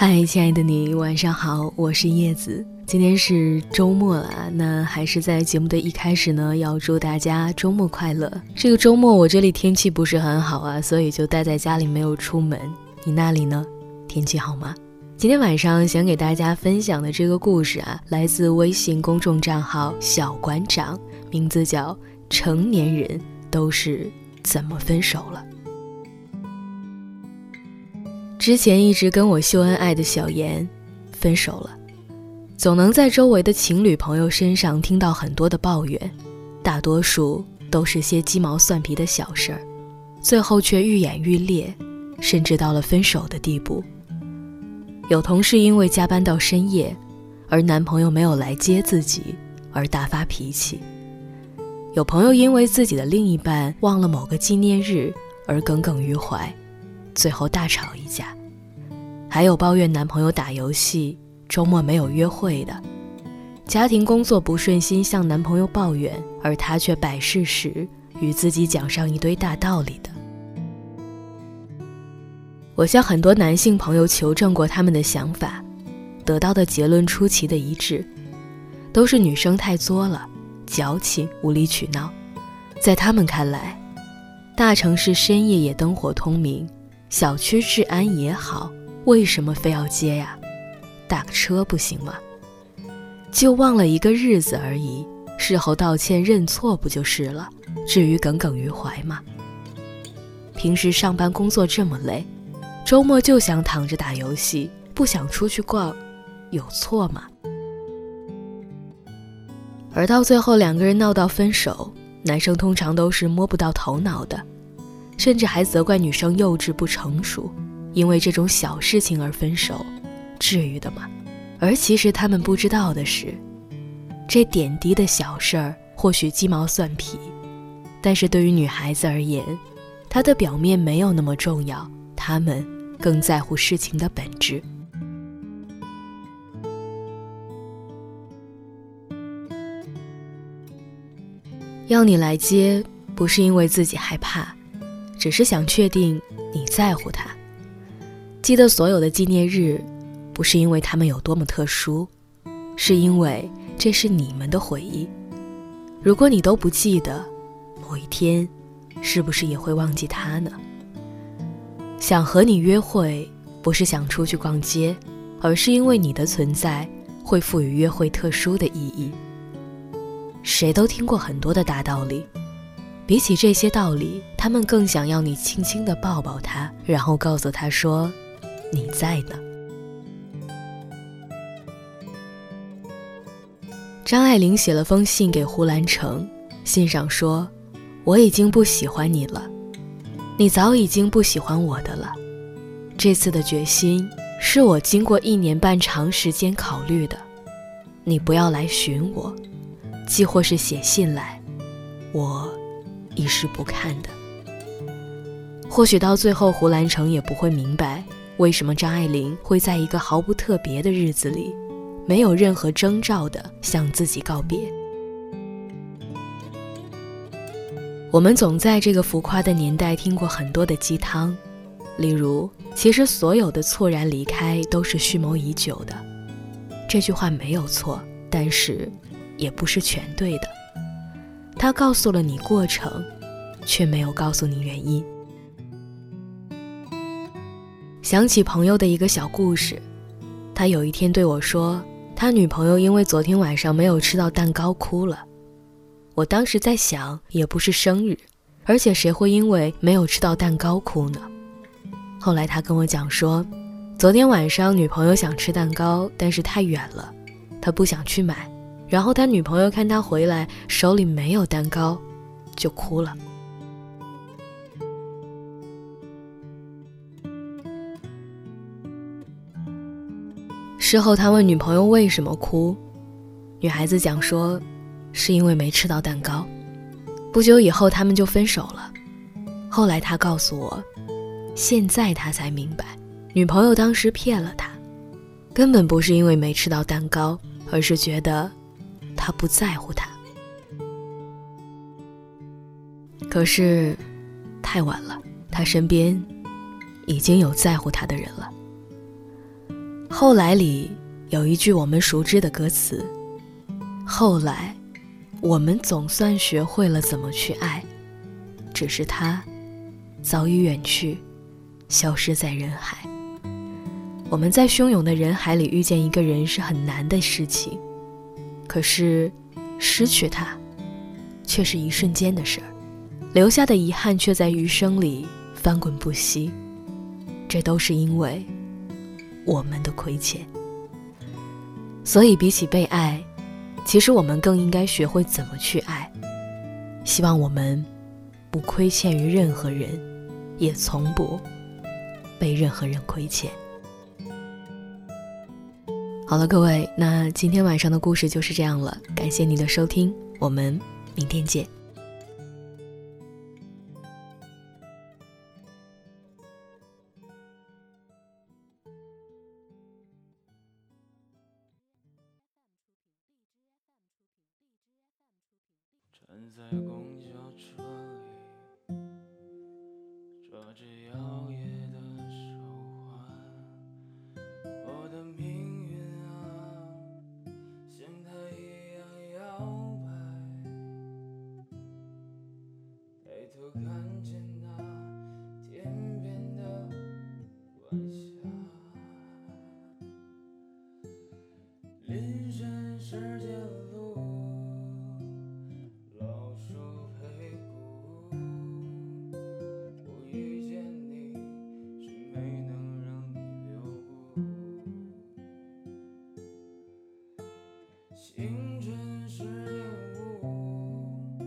嗨，亲爱的你，晚上好，我是叶子。今天是周末了，那还是在节目的一开始呢，要祝大家周末快乐。这个周末我这里天气不是很好啊，所以就待在家里没有出门。你那里呢？天气好吗？今天晚上想给大家分享的这个故事啊，来自微信公众账号小馆长，名字叫《成年人都是怎么分手了》。之前一直跟我秀恩爱的小妍，分手了。总能在周围的情侣朋友身上听到很多的抱怨，大多数都是些鸡毛蒜皮的小事儿，最后却愈演愈烈，甚至到了分手的地步。有同事因为加班到深夜，而男朋友没有来接自己而大发脾气；有朋友因为自己的另一半忘了某个纪念日而耿耿于怀。最后大吵一架，还有抱怨男朋友打游戏，周末没有约会的，家庭工作不顺心向男朋友抱怨，而他却摆事实与自己讲上一堆大道理的。我向很多男性朋友求证过他们的想法，得到的结论出奇的一致，都是女生太作了，矫情无理取闹。在他们看来，大城市深夜也灯火通明。小区治安也好，为什么非要接呀？打个车不行吗？就忘了一个日子而已，事后道歉认错不就是了？至于耿耿于怀吗？平时上班工作这么累，周末就想躺着打游戏，不想出去逛，有错吗？而到最后两个人闹到分手，男生通常都是摸不到头脑的。甚至还责怪女生幼稚不成熟，因为这种小事情而分手，至于的吗？而其实他们不知道的是，这点滴的小事儿或许鸡毛蒜皮，但是对于女孩子而言，它的表面没有那么重要，她们更在乎事情的本质。要你来接，不是因为自己害怕。只是想确定你在乎他，记得所有的纪念日，不是因为他们有多么特殊，是因为这是你们的回忆。如果你都不记得，某一天，是不是也会忘记他呢？想和你约会，不是想出去逛街，而是因为你的存在会赋予约会特殊的意义。谁都听过很多的大道理。比起这些道理，他们更想要你轻轻地抱抱他，然后告诉他说：“你在呢。”张爱玲写了封信给胡兰成，信上说：“我已经不喜欢你了，你早已经不喜欢我的了。这次的决心是我经过一年半长时间考虑的。你不要来寻我，既或是写信来，我。”一视不看的，或许到最后，胡兰成也不会明白，为什么张爱玲会在一个毫不特别的日子里，没有任何征兆的向自己告别。我们总在这个浮夸的年代听过很多的鸡汤，例如“其实所有的猝然离开都是蓄谋已久的”，这句话没有错，但是也不是全对的。他告诉了你过程，却没有告诉你原因。想起朋友的一个小故事，他有一天对我说，他女朋友因为昨天晚上没有吃到蛋糕哭了。我当时在想，也不是生日，而且谁会因为没有吃到蛋糕哭呢？后来他跟我讲说，昨天晚上女朋友想吃蛋糕，但是太远了，他不想去买。然后他女朋友看他回来手里没有蛋糕，就哭了。事后他问女朋友为什么哭，女孩子讲说，是因为没吃到蛋糕。不久以后他们就分手了。后来他告诉我，现在他才明白，女朋友当时骗了他，根本不是因为没吃到蛋糕，而是觉得。他不在乎他，可是太晚了，他身边已经有在乎他的人了。后来里有一句我们熟知的歌词：“后来，我们总算学会了怎么去爱，只是他早已远去，消失在人海。”我们在汹涌的人海里遇见一个人是很难的事情，可是失去他，却是一瞬间的事儿，留下的遗憾却在余生里翻滚不息。这都是因为我们的亏欠。所以，比起被爱，其实我们更应该学会怎么去爱。希望我们不亏欠于任何人，也从不被任何人亏欠。好了，各位，那今天晚上的故事就是这样了。感谢你的收听，我们明天见。站在公交车里，抓着摇青春是烟雾，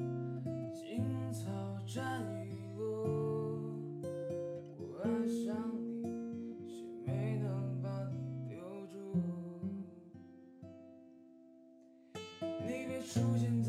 青草沾雨露。我爱上你，却没能把你留住。你别出现。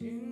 清